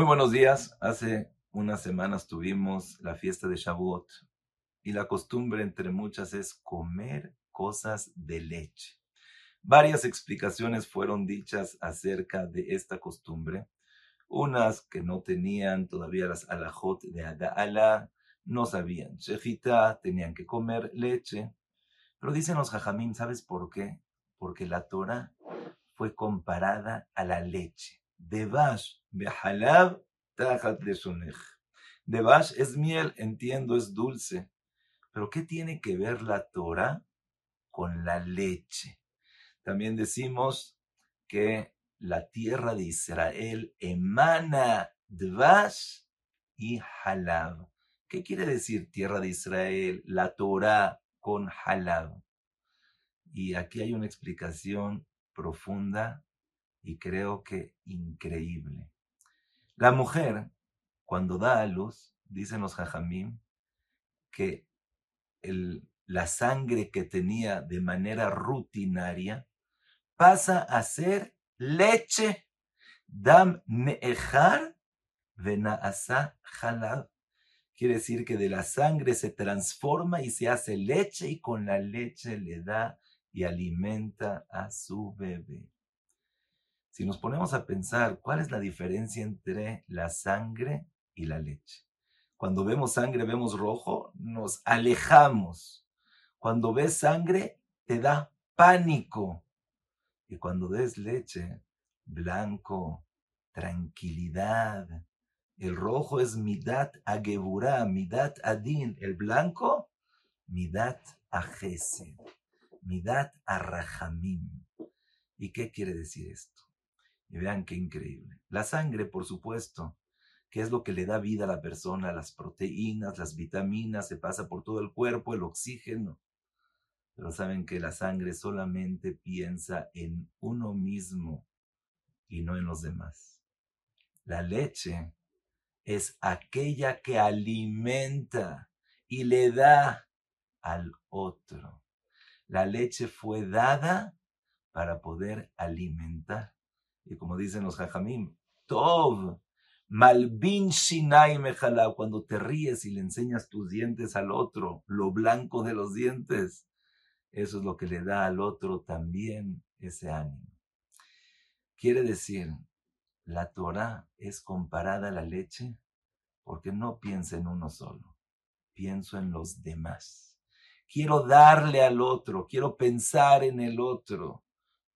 Muy buenos días. Hace unas semanas tuvimos la fiesta de Shavuot y la costumbre entre muchas es comer cosas de leche. Varias explicaciones fueron dichas acerca de esta costumbre. Unas que no tenían todavía las alajot de Agala, no sabían shejita, tenían que comer leche. Pero dicen los jajamim, ¿sabes por qué? Porque la Torah fue comparada a la leche. Devash behalab tajat Devash es miel, entiendo, es dulce. Pero ¿qué tiene que ver la Torah con la leche? También decimos que la tierra de Israel emana Devash y Halab. ¿Qué quiere decir tierra de Israel? La Torah con Halab. Y aquí hay una explicación profunda y creo que increíble. La mujer, cuando da a luz, dicen los jajamim, que la sangre que tenía de manera rutinaria pasa a ser leche. Dam ne'echar venaasa halab. Quiere decir que de la sangre se transforma y se hace leche y con la leche le da y alimenta a su bebé. Si nos ponemos a pensar cuál es la diferencia entre la sangre y la leche. Cuando vemos sangre, vemos rojo, nos alejamos. Cuando ves sangre, te da pánico. Y cuando ves leche, blanco, tranquilidad. El rojo es midat ageburá, midat adin. El blanco, midat ajese, midat arrahamim. ¿Y qué quiere decir esto? Y vean qué increíble. La sangre, por supuesto, que es lo que le da vida a la persona, las proteínas, las vitaminas, se pasa por todo el cuerpo, el oxígeno. Pero saben que la sangre solamente piensa en uno mismo y no en los demás. La leche es aquella que alimenta y le da al otro. La leche fue dada para poder alimentar. Y como dicen los jajamim, Tov, Malvin Shinai Mejala, cuando te ríes y le enseñas tus dientes al otro, lo blanco de los dientes, eso es lo que le da al otro también ese ánimo. Quiere decir, la Torah es comparada a la leche porque no piensa en uno solo, pienso en los demás. Quiero darle al otro, quiero pensar en el otro,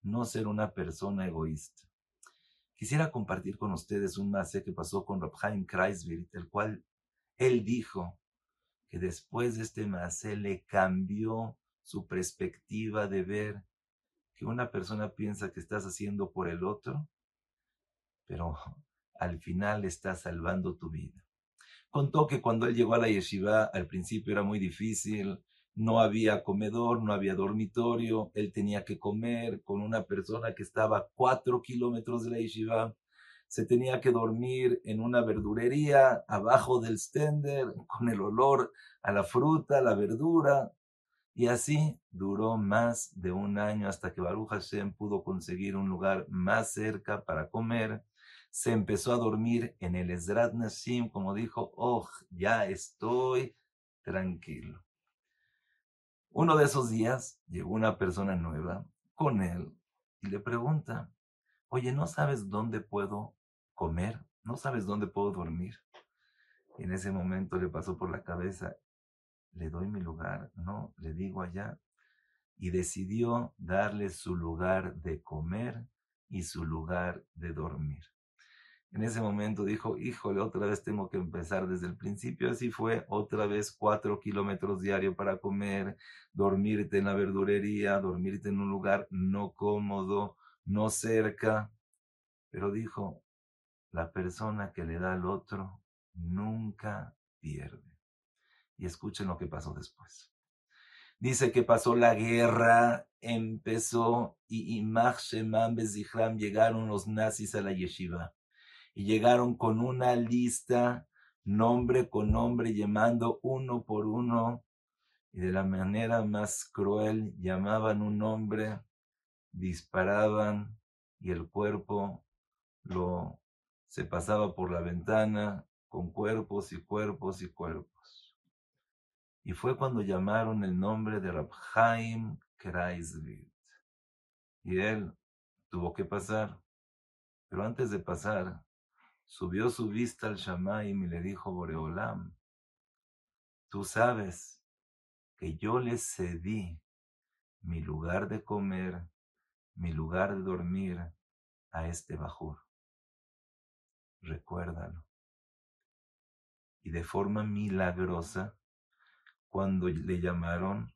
no ser una persona egoísta. Quisiera compartir con ustedes un mase que pasó con Rabhaim Kreisville, el cual él dijo que después de este mase le cambió su perspectiva de ver que una persona piensa que estás haciendo por el otro, pero al final está salvando tu vida. Contó que cuando él llegó a la yeshiva, al principio era muy difícil, no había comedor, no había dormitorio, él tenía que comer con una persona que estaba a cuatro kilómetros de la yeshiva, se tenía que dormir en una verdurería abajo del stender con el olor a la fruta, la verdura, y así duró más de un año hasta que Baruch Hashem pudo conseguir un lugar más cerca para comer. Se empezó a dormir en el Ezrat Nashim, como dijo, oh, ya estoy tranquilo. Uno de esos días llegó una persona nueva con él y le pregunta, oye, ¿no sabes dónde puedo comer? ¿No sabes dónde puedo dormir? Y en ese momento le pasó por la cabeza, le doy mi lugar, no, le digo allá. Y decidió darle su lugar de comer y su lugar de dormir. En ese momento dijo, híjole, otra vez tengo que empezar desde el principio. Así fue, otra vez cuatro kilómetros diarios para comer, dormirte en la verdurería, dormirte en un lugar no cómodo, no cerca. Pero dijo, la persona que le da al otro nunca pierde. Y escuchen lo que pasó después. Dice que pasó la guerra, empezó y Imach Shemam llegaron los nazis a la yeshiva y llegaron con una lista, nombre con nombre, llamando uno por uno, y de la manera más cruel llamaban un nombre, disparaban y el cuerpo lo se pasaba por la ventana con cuerpos y cuerpos y cuerpos. Y fue cuando llamaron el nombre de Rabhaim Kreisvit. Y él tuvo que pasar. Pero antes de pasar, subió su vista al Shamaim y le dijo Boreolam, tú sabes que yo le cedí mi lugar de comer, mi lugar de dormir a este bajur. Recuérdalo. Y de forma milagrosa, cuando le llamaron,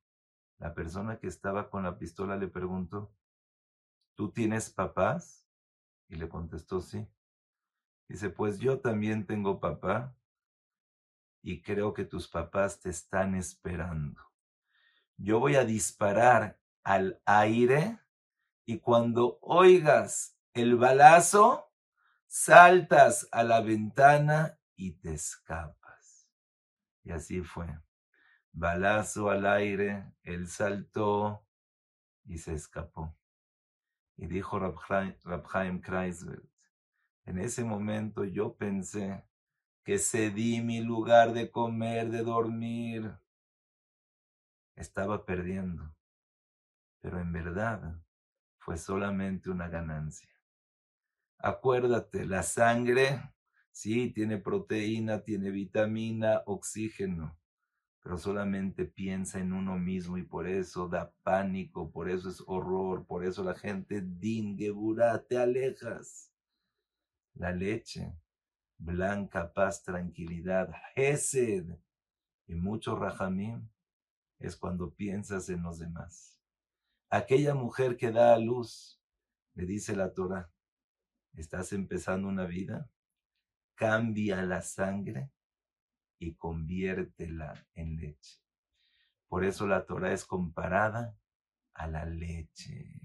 la persona que estaba con la pistola le preguntó, ¿tú tienes papás? Y le contestó, sí. Dice, pues yo también tengo papá y creo que tus papás te están esperando. Yo voy a disparar al aire y cuando oigas el balazo, saltas a la ventana y te escapas. Y así fue. Balazo al aire, él saltó y se escapó. Y dijo Rabhaim Kreisberg, en ese momento yo pensé que cedí mi lugar de comer, de dormir. Estaba perdiendo, pero en verdad fue solamente una ganancia. Acuérdate, la sangre, sí, tiene proteína, tiene vitamina, oxígeno, pero solamente piensa en uno mismo y por eso da pánico, por eso es horror, por eso la gente, din, geburá, te alejas. La leche, blanca, paz, tranquilidad, hesed y mucho rajamim, es cuando piensas en los demás. Aquella mujer que da a luz, le dice la Torah, estás empezando una vida, cambia la sangre y conviértela en leche. Por eso la Torah es comparada a la leche.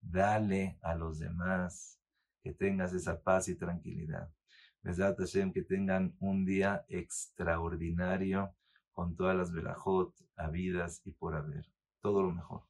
Dale a los demás que tengas esa paz y tranquilidad. Besat Hashem, que tengan un día extraordinario con todas las verajot, habidas y por haber. Todo lo mejor.